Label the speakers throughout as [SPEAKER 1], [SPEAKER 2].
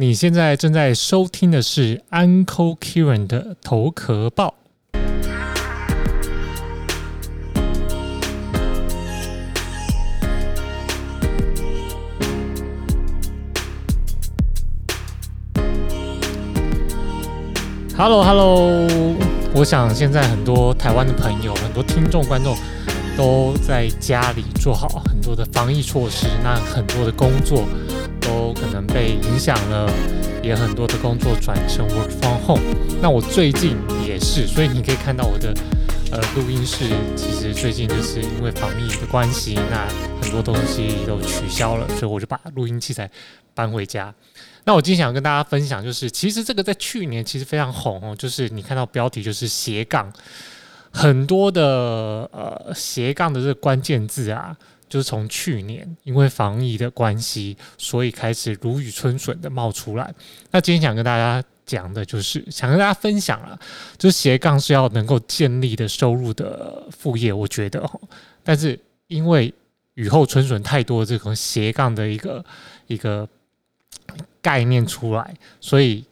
[SPEAKER 1] 你现在正在收听的是 Uncle Kieran 的头壳报。Hello，Hello，我想现在很多台湾的朋友、很多听众、观众都在家里做好很多的防疫措施，那很多的工作都可能被影响了，也很多的工作转成 work from home。那我最近也是，所以你可以看到我的呃录音室，其实最近就是因为防疫的关系，那很多东西都取消了，所以我就把录音器材搬回家。那我今天想跟大家分享，就是其实这个在去年其实非常红哦，就是你看到标题就是斜杠，很多的呃斜杠的这个关键字啊，就是从去年因为防疫的关系，所以开始如雨春笋的冒出来。那今天想跟大家讲的就是想跟大家分享啊，就是斜杠是要能够建立的收入的副业，我觉得哈，但是因为雨后春笋太多这种斜杠的一个一个。概念出来，所以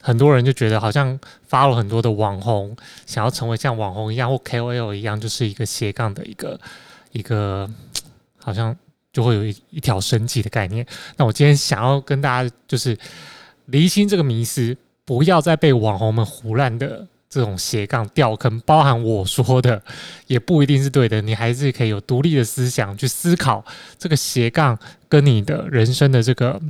[SPEAKER 1] 很多人就觉得好像发了很多的网红，想要成为像网红一样或 KOL 一样，就是一个斜杠的一个一个，好像就会有一一条生计的概念。那我今天想要跟大家就是厘清这个迷思，不要再被网红们胡乱的这种斜杠掉坑，包含我说的也不一定是对的，你还是可以有独立的思想去思考这个斜杠跟你的人生的这个。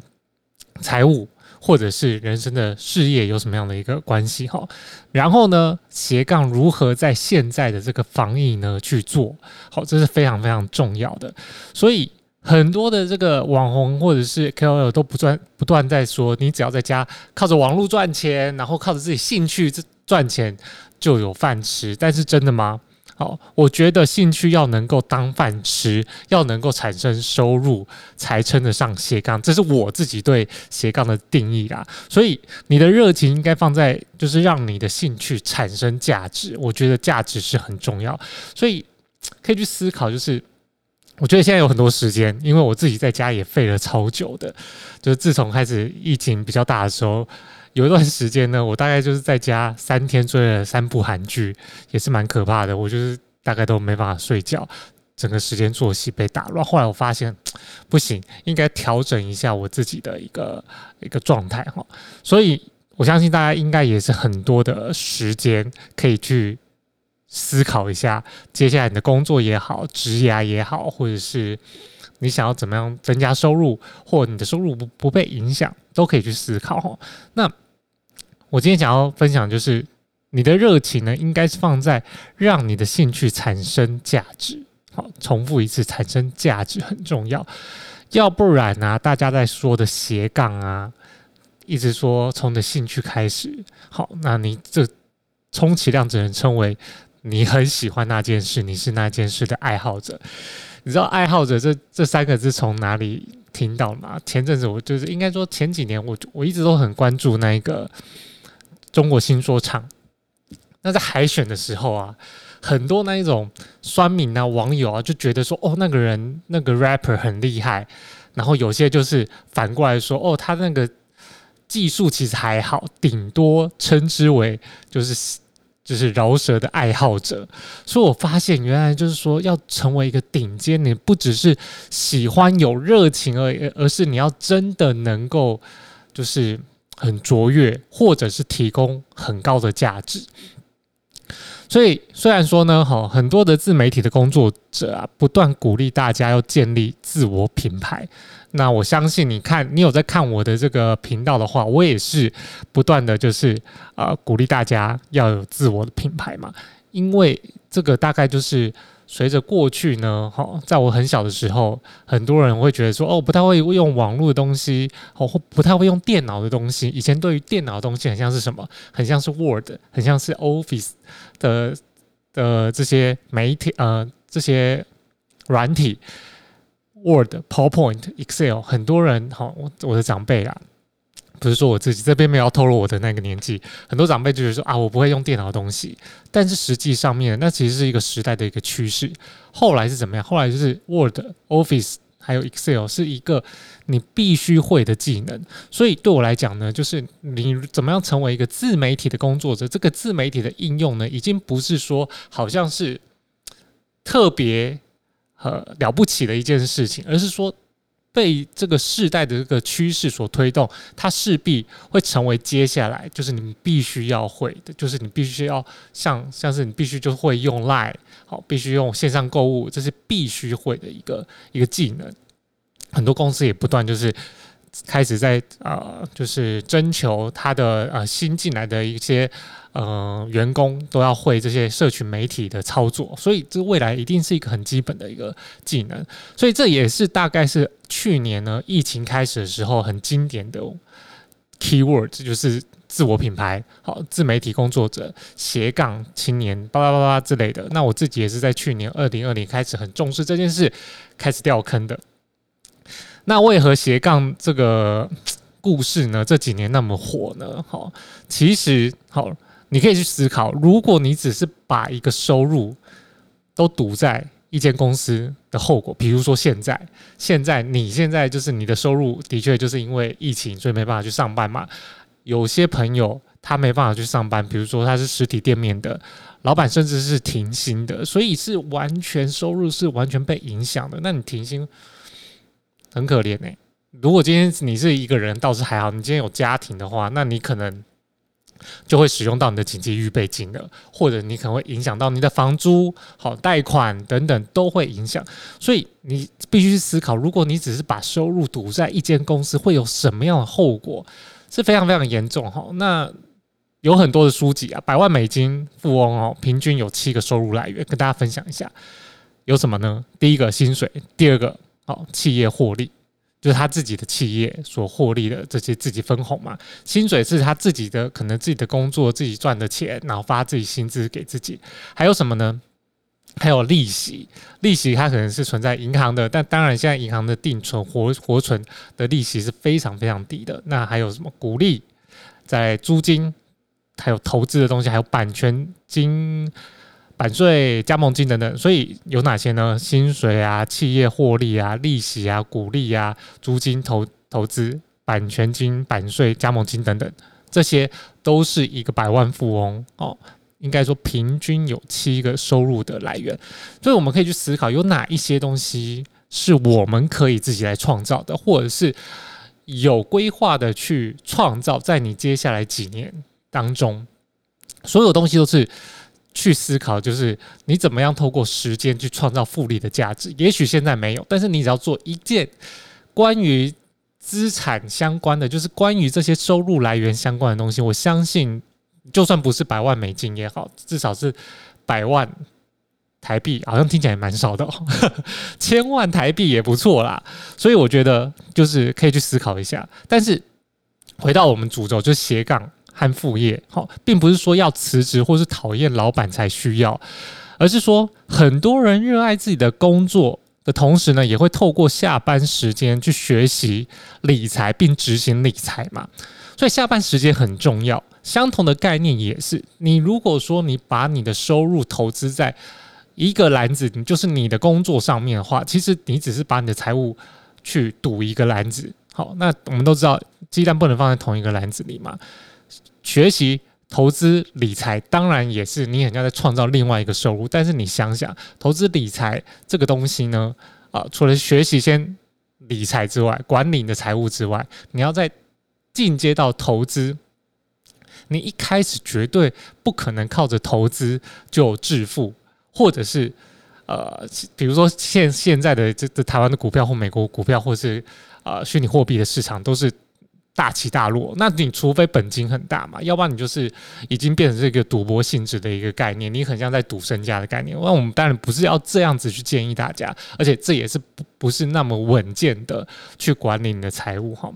[SPEAKER 1] 财务或者是人生的事业有什么样的一个关系哈？然后呢，斜杠如何在现在的这个防疫呢去做好？这是非常非常重要的。所以很多的这个网红或者是 KOL 都不断不断在说，你只要在家靠着网络赚钱，然后靠着自己兴趣赚钱就有饭吃。但是真的吗？好，我觉得兴趣要能够当饭吃，要能够产生收入，才称得上斜杠。这是我自己对斜杠的定义啦。所以你的热情应该放在，就是让你的兴趣产生价值。我觉得价值是很重要，所以可以去思考。就是我觉得现在有很多时间，因为我自己在家也废了超久的。就是自从开始疫情比较大的时候。有一段时间呢，我大概就是在家三天追了三部韩剧，也是蛮可怕的。我就是大概都没办法睡觉，整个时间作息被打乱。后来我发现 不行，应该调整一下我自己的一个一个状态哈。所以我相信大家应该也是很多的时间可以去思考一下，接下来你的工作也好，职业也好，或者是你想要怎么样增加收入，或你的收入不不被影响，都可以去思考。那我今天想要分享，就是你的热情呢，应该是放在让你的兴趣产生价值。好，重复一次，产生价值很重要。要不然呢，大家在说的斜杠啊，一直说从你的兴趣开始。好，那你这充其量只能称为你很喜欢那件事，你是那件事的爱好者。你知道“爱好者”这这三个字从哪里听到吗？前阵子我就是应该说前几年，我我一直都很关注那个。中国新说唱，那在海选的时候啊，很多那一种酸民啊、网友啊，就觉得说，哦，那个人那个 rapper 很厉害，然后有些就是反过来说，哦，他那个技术其实还好，顶多称之为就是就是饶舌的爱好者。所以我发现，原来就是说，要成为一个顶尖，你不只是喜欢有热情而已，而是你要真的能够就是。很卓越，或者是提供很高的价值。所以，虽然说呢，哈，很多的自媒体的工作者啊，不断鼓励大家要建立自我品牌。那我相信，你看，你有在看我的这个频道的话，我也是不断的就是啊，鼓励大家要有自我的品牌嘛。因为这个大概就是。随着过去呢，哈，在我很小的时候，很多人会觉得说，哦，不太会用网络的东西，哦，或不太会用电脑的东西。以前对于电脑的东西，很像是什么？很像是 Word，很像是 Office 的的这些媒体，呃，这些软体，Word、PowerPoint、Excel，很多人，哈，我我的长辈啊。不是说我自己这边没有透露我的那个年纪，很多长辈就是说啊，我不会用电脑的东西，但是实际上面那其实是一个时代的一个趋势。后来是怎么样？后来就是 Word、Office 还有 Excel 是一个你必须会的技能。所以对我来讲呢，就是你怎么样成为一个自媒体的工作者，这个自媒体的应用呢，已经不是说好像是特别呃了不起的一件事情，而是说。被这个世代的这个趋势所推动，它势必会成为接下来就是你必须要会的，就是你必须要像像是你必须就会用 Line，好，必须用线上购物，这是必须会的一个一个技能。很多公司也不断就是开始在呃，就是征求他的呃新进来的一些。呃，员工都要会这些社群媒体的操作，所以这未来一定是一个很基本的一个技能。所以这也是大概是去年呢疫情开始的时候很经典的 keyword，这就是自我品牌、好自媒体工作者、斜杠青年、叭叭叭叭之类的。那我自己也是在去年二零二零开始很重视这件事，开始掉坑的。那为何斜杠这个故事呢？这几年那么火呢？好，其实好。你可以去思考，如果你只是把一个收入都赌在一间公司的后果，比如说现在，现在你现在就是你的收入的确就是因为疫情，所以没办法去上班嘛。有些朋友他没办法去上班，比如说他是实体店面的老板，甚至是停薪的，所以是完全收入是完全被影响的。那你停薪很可怜哎。如果今天你是一个人，倒是还好；你今天有家庭的话，那你可能。就会使用到你的紧急预备金了，或者你可能会影响到你的房租、好贷款等等都会影响，所以你必须思考，如果你只是把收入赌在一间公司，会有什么样的后果？是非常非常严重哈。那有很多的书籍啊，百万美金富翁哦，平均有七个收入来源，跟大家分享一下，有什么呢？第一个薪水，第二个好企业获利。就是他自己的企业所获利的这些自己分红嘛，薪水是他自己的，可能自己的工作自己赚的钱，然后发自己薪资给自己。还有什么呢？还有利息，利息它可能是存在银行的，但当然现在银行的定存活活存的利息是非常非常低的。那还有什么股利？在租金，还有投资的东西，还有版权金。版税、加盟金等等，所以有哪些呢？薪水啊、企业获利啊、利息啊、股利啊、租金投投资、版权金、版税、加盟金等等，这些都是一个百万富翁哦。应该说，平均有七个收入的来源，所以我们可以去思考，有哪一些东西是我们可以自己来创造的，或者是有规划的去创造，在你接下来几年当中，所有东西都是。去思考，就是你怎么样透过时间去创造复利的价值。也许现在没有，但是你只要做一件关于资产相关的，就是关于这些收入来源相关的东西，我相信，就算不是百万美金也好，至少是百万台币，好像听起来蛮少的，哦，千万台币也不错啦。所以我觉得就是可以去思考一下。但是回到我们主轴，就斜杠。和副业，好，并不是说要辞职或是讨厌老板才需要，而是说很多人热爱自己的工作的同时呢，也会透过下班时间去学习理财并执行理财嘛。所以下班时间很重要。相同的概念也是，你如果说你把你的收入投资在一个篮子，你就是你的工作上面的话，其实你只是把你的财务去赌一个篮子。好，那我们都知道，鸡蛋不能放在同一个篮子里嘛。学习投资理财，当然也是你很像在创造另外一个收入。但是你想想，投资理财这个东西呢，啊，除了学习先理财之外，管理你的财务之外，你要在进阶到投资，你一开始绝对不可能靠着投资就致富，或者是呃，比如说现现在的这这台湾的股票或美国股票，或是呃虚拟货币的市场都是。大起大落，那你除非本金很大嘛，要不然你就是已经变成这个赌博性质的一个概念，你很像在赌身家的概念。那我们当然不是要这样子去建议大家，而且这也是不不是那么稳健的去管理你的财务哈。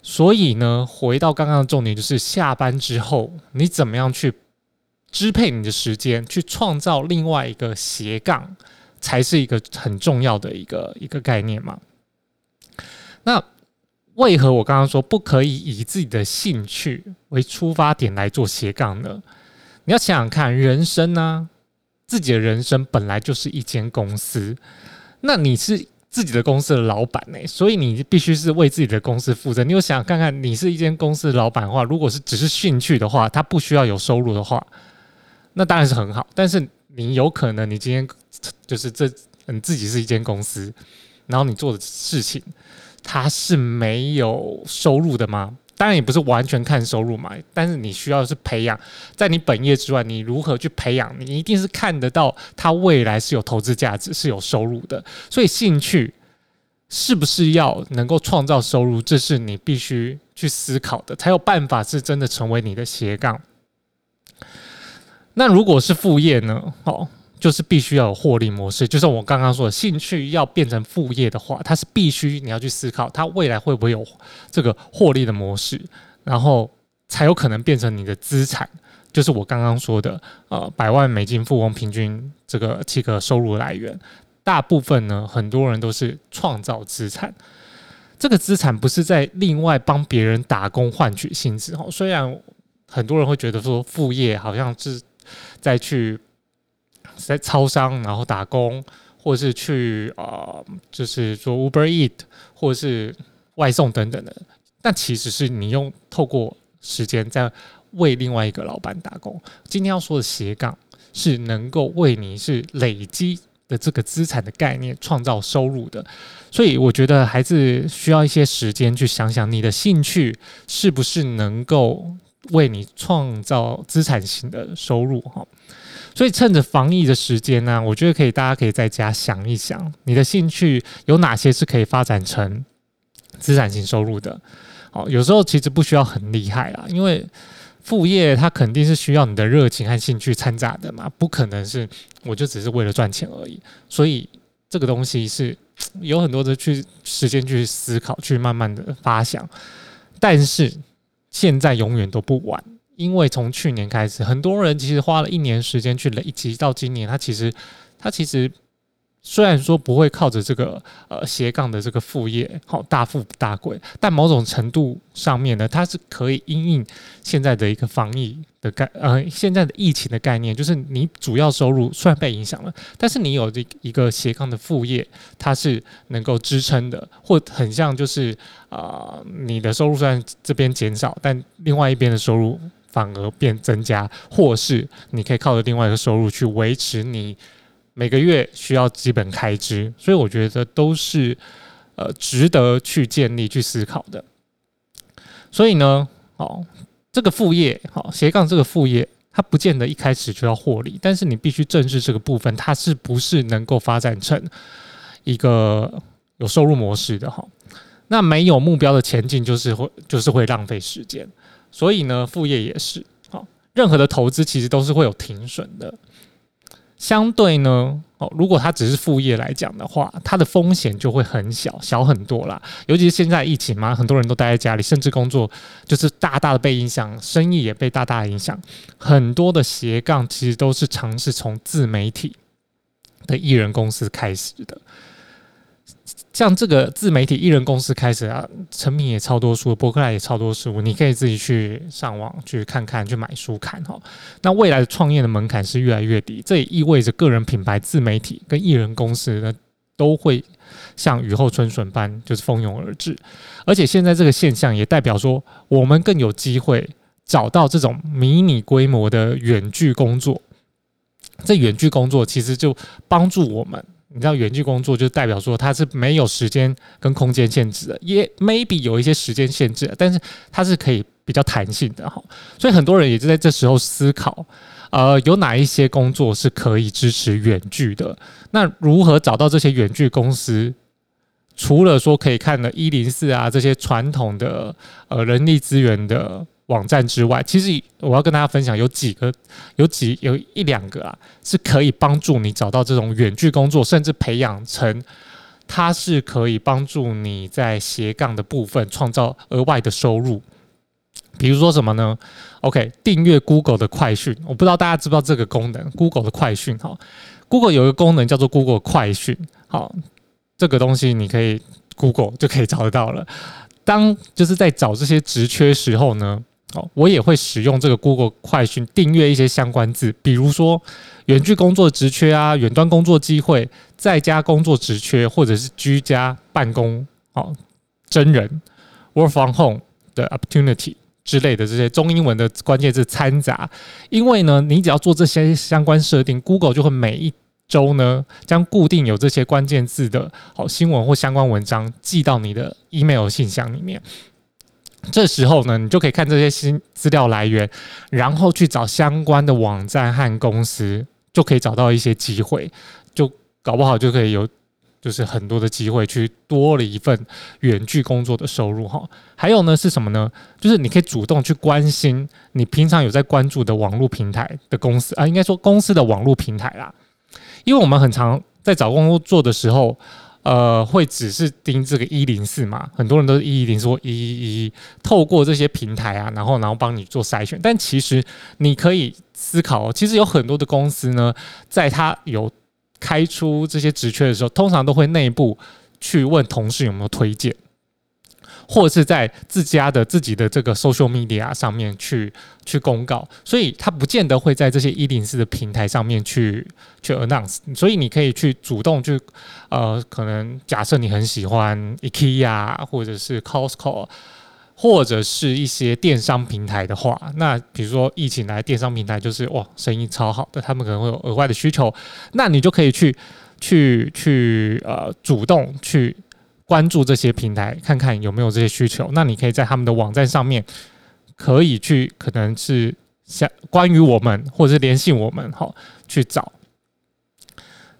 [SPEAKER 1] 所以呢，回到刚刚的重点，就是下班之后你怎么样去支配你的时间，去创造另外一个斜杠，才是一个很重要的一个一个概念嘛。那。为何我刚刚说不可以以自己的兴趣为出发点来做斜杠呢？你要想想看，人生呢，自己的人生本来就是一间公司，那你是自己的公司的老板呢，所以你必须是为自己的公司负责。你有想看看，你是一间公司的老板的话，如果是只是兴趣的话，他不需要有收入的话，那当然是很好。但是你有可能，你今天就是这你自己是一间公司，然后你做的事情，它是没有收入的吗？当然也不是完全看收入嘛，但是你需要是培养，在你本业之外，你如何去培养？你一定是看得到它未来是有投资价值、是有收入的。所以兴趣是不是要能够创造收入，这是你必须去思考的，才有办法是真的成为你的斜杠。那如果是副业呢？哦。就是必须要有获利模式，就像我刚刚说的，兴趣要变成副业的话，它是必须你要去思考，它未来会不会有这个获利的模式，然后才有可能变成你的资产。就是我刚刚说的，呃，百万美金富翁平均这个七个收入来源，大部分呢，很多人都是创造资产。这个资产不是在另外帮别人打工换取薪资哦。虽然很多人会觉得说副业好像是在去。在超商，然后打工，或是去啊，就是做 Uber Eat，或是外送等等的。但其实是你用透过时间在为另外一个老板打工。今天要说的斜杠，是能够为你是累积的这个资产的概念创造收入的。所以我觉得还是需要一些时间去想想，你的兴趣是不是能够为你创造资产型的收入哈。所以趁着防疫的时间呢，我觉得可以，大家可以在家想一想，你的兴趣有哪些是可以发展成资产型收入的。哦，有时候其实不需要很厉害啦，因为副业它肯定是需要你的热情和兴趣掺杂的嘛，不可能是我就只是为了赚钱而已。所以这个东西是 有很多的去时间去思考，去慢慢的发想。但是现在永远都不晚。因为从去年开始，很多人其实花了一年时间去累积，到今年，他其实，他其实虽然说不会靠着这个呃斜杠的这个副业好大富大贵，但某种程度上面呢，它是可以因应现在的一个防疫的概呃现在的疫情的概念，就是你主要收入虽然被影响了，但是你有这一个斜杠的副业，它是能够支撑的，或很像就是啊你的收入虽然这边减少，但另外一边的收入。反而变增加，或是你可以靠着另外一个收入去维持你每个月需要基本开支，所以我觉得都是呃值得去建立、去思考的。所以呢，哦，这个副业，好斜杠这个副业，它不见得一开始就要获利，但是你必须正视这个部分，它是不是能够发展成一个有收入模式的哈？那没有目标的前进，就是会就是会浪费时间。所以呢，副业也是好，任何的投资其实都是会有停损的。相对呢，哦，如果它只是副业来讲的话，它的风险就会很小，小很多啦。尤其是现在疫情嘛，很多人都待在家里，甚至工作就是大大的被影响，生意也被大大的影响。很多的斜杠其实都是尝试从自媒体的艺人公司开始的。像这个自媒体艺人公司开始啊，成品也超多书，博客来也超多书，你可以自己去上网去看看，去买书看哈。那未来的创业的门槛是越来越低，这也意味着个人品牌、自媒体跟艺人公司呢都会像雨后春笋般就是蜂拥而至。而且现在这个现象也代表说，我们更有机会找到这种迷你规模的远距工作。这远距工作其实就帮助我们。你知道远距工作就代表说它是没有时间跟空间限制的，也 maybe 有一些时间限制，但是它是可以比较弹性的哈。所以很多人也就在这时候思考，呃，有哪一些工作是可以支持远距的？那如何找到这些远距公司？除了说可以看的一零四啊这些传统的呃人力资源的。网站之外，其实我要跟大家分享有几个，有几有一两个啊，是可以帮助你找到这种远距工作，甚至培养成，它是可以帮助你在斜杠的部分创造额外的收入。比如说什么呢？OK，订阅 Google 的快讯，我不知道大家知不知道这个功能，Google 的快讯哈，Google 有一个功能叫做 Google 快讯，好，这个东西你可以 Google 就可以找得到了。当就是在找这些职缺时候呢。哦，我也会使用这个 Google 快讯订阅一些相关字，比如说远距工作职缺啊、远端工作机会、在家工作职缺，或者是居家办公哦、真人 Work from Home 的 Opportunity 之类的这些中英文的关键字掺杂。因为呢，你只要做这些相关设定，Google 就会每一周呢将固定有这些关键字的好新闻或相关文章寄到你的 email 信箱里面。这时候呢，你就可以看这些新资料来源，然后去找相关的网站和公司，就可以找到一些机会，就搞不好就可以有，就是很多的机会去多了一份远距工作的收入哈。还有呢是什么呢？就是你可以主动去关心你平常有在关注的网络平台的公司啊，应该说公司的网络平台啦，因为我们很常在找工作的时候。呃，会只是盯这个一零四嘛？很多人都是一一零说一一一，透过这些平台啊，然后然后帮你做筛选。但其实你可以思考，其实有很多的公司呢，在他有开出这些职缺的时候，通常都会内部去问同事有没有推荐。或者是在自家的自己的这个 social media 上面去去公告，所以他不见得会在这些一零四的平台上面去去 announce，所以你可以去主动去呃，可能假设你很喜欢 IKEA 或者是 Costco，或者是一些电商平台的话，那比如说疫情来电商平台就是哇生意超好的，他们可能会有额外的需求，那你就可以去去去呃主动去。关注这些平台，看看有没有这些需求。那你可以在他们的网站上面，可以去可能是像关于我们，或者是联系我们，哈，去找。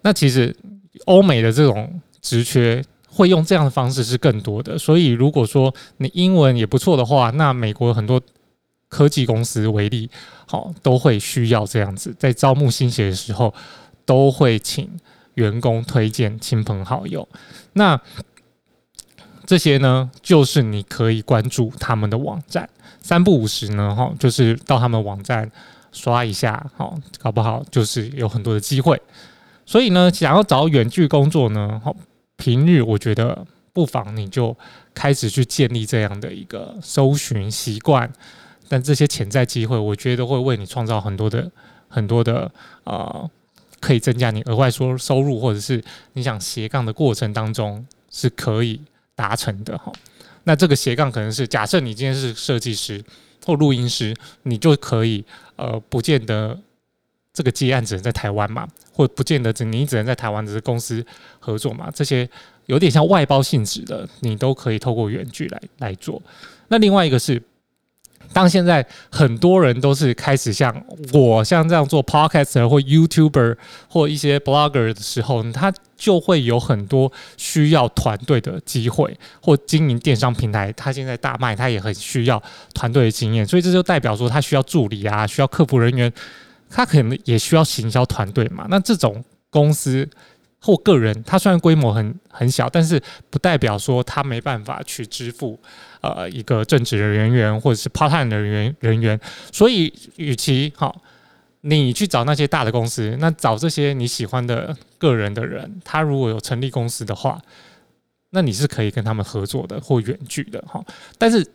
[SPEAKER 1] 那其实欧美的这种职缺会用这样的方式是更多的。所以如果说你英文也不错的话，那美国很多科技公司为例，好都会需要这样子，在招募新血的时候，都会请员工推荐亲朋好友。那这些呢，就是你可以关注他们的网站，三不五时呢，哈，就是到他们网站刷一下，哈，搞不好就是有很多的机会。所以呢，想要找远距工作呢，哈，平日我觉得不妨你就开始去建立这样的一个搜寻习惯。但这些潜在机会，我觉得会为你创造很多的、很多的啊，可以增加你额外收收入，或者是你想斜杠的过程当中是可以。达成的哈，那这个斜杠可能是假设你今天是设计师或录音师，你就可以呃，不见得这个接案只能在台湾嘛，或不见得只你只能在台湾只是公司合作嘛，这些有点像外包性质的，你都可以透过远距来来做。那另外一个是。当现在很多人都是开始像我像这样做 podcaster 或 YouTuber 或一些 blogger 的时候，他就会有很多需要团队的机会，或经营电商平台，他现在大卖，他也很需要团队的经验，所以这就代表说他需要助理啊，需要客服人员，他可能也需要行销团队嘛。那这种公司。或个人，他虽然规模很很小，但是不代表说他没办法去支付呃一个正职的人员或者是 part time 的人员人员。所以，与其好，你去找那些大的公司，那找这些你喜欢的个人的人，他如果有成立公司的话，那你是可以跟他们合作的或远距的哈。但是。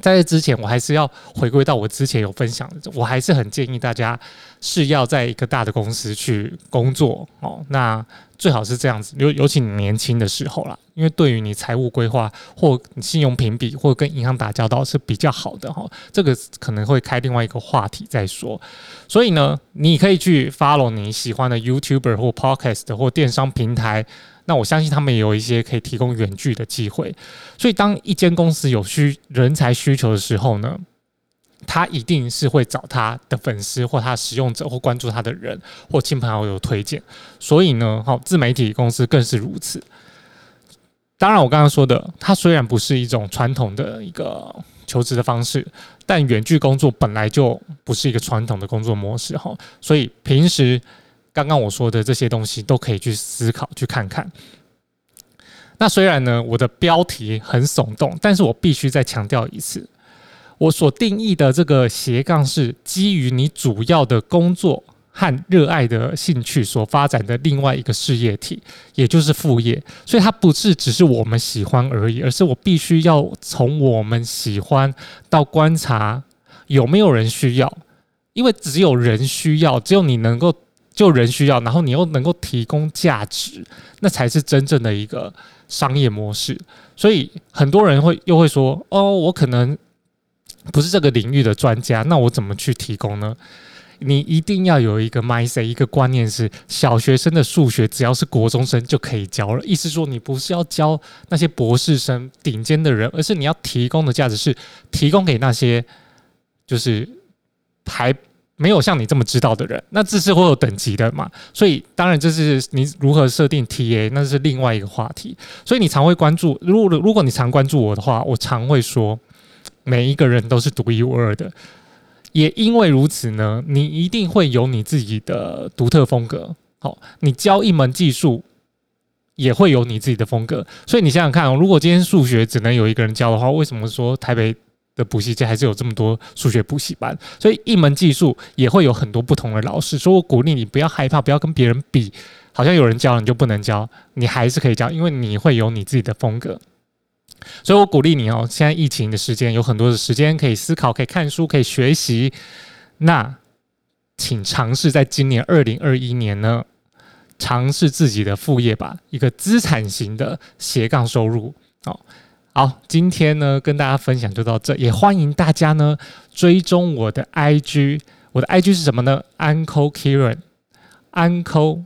[SPEAKER 1] 在这之前，我还是要回归到我之前有分享的，我还是很建议大家是要在一个大的公司去工作哦。那最好是这样子，尤尤其你年轻的时候啦，因为对于你财务规划或信用评比或跟银行打交道是比较好的哈。这个可能会开另外一个话题再说。所以呢，你可以去 follow 你喜欢的 YouTuber 或 Podcast 或电商平台。那我相信他们也有一些可以提供远距的机会，所以当一间公司有需人才需求的时候呢，他一定是会找他的粉丝或他使用者或关注他的人或亲朋好友推荐。所以呢，好自媒体公司更是如此。当然，我刚刚说的，它虽然不是一种传统的一个求职的方式，但远距工作本来就不是一个传统的工作模式哈，所以平时。刚刚我说的这些东西都可以去思考、去看看。那虽然呢，我的标题很耸动，但是我必须再强调一次，我所定义的这个斜杠是基于你主要的工作和热爱的兴趣所发展的另外一个事业体，也就是副业。所以它不是只是我们喜欢而已，而是我必须要从我们喜欢到观察有没有人需要，因为只有人需要，只有你能够就人需要，然后你又能够提供价值，那才是真正的一个商业模式。所以很多人会又会说：“哦，我可能不是这个领域的专家，那我怎么去提供呢？”你一定要有一个 mindset，一个观念是，小学生的数学只要是国中生就可以教了。意思说，你不是要教那些博士生顶尖的人，而是你要提供的价值是提供给那些就是还没有像你这么知道的人。那这是会有等级的嘛？所以当然这是你如何设定 TA，那是另外一个话题。所以你常会关注，如果如果你常关注我的话，我常会说，每一个人都是独一无二的。也因为如此呢，你一定会有你自己的独特风格。好，你教一门技术，也会有你自己的风格。所以你想想看，如果今天数学只能有一个人教的话，为什么说台北的补习界还是有这么多数学补习班？所以一门技术也会有很多不同的老师。所以我鼓励你不要害怕，不要跟别人比，好像有人教你就不能教，你还是可以教，因为你会有你自己的风格。所以我鼓励你哦，现在疫情的时间有很多的时间可以思考，可以看书，可以学习。那请尝试在今年二零二一年呢，尝试自己的副业吧，一个资产型的斜杠收入。好，好，今天呢跟大家分享就到这，也欢迎大家呢追踪我的 IG，我的 IG 是什么呢？Uncle Kieran，Uncle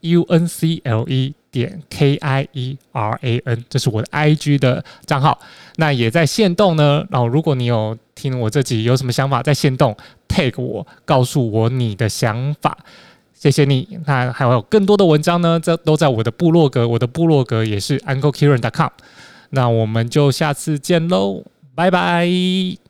[SPEAKER 1] U N C L E。点 K I E R A N，这是我的 I G 的账号。那也在线动呢。然后，如果你有听我这集有什么想法，在线动 tag 我，告诉我你的想法。谢谢你。那还有更多的文章呢，这都在我的部落格。我的部落格也是 UncleKieran.com。那我们就下次见喽，拜拜。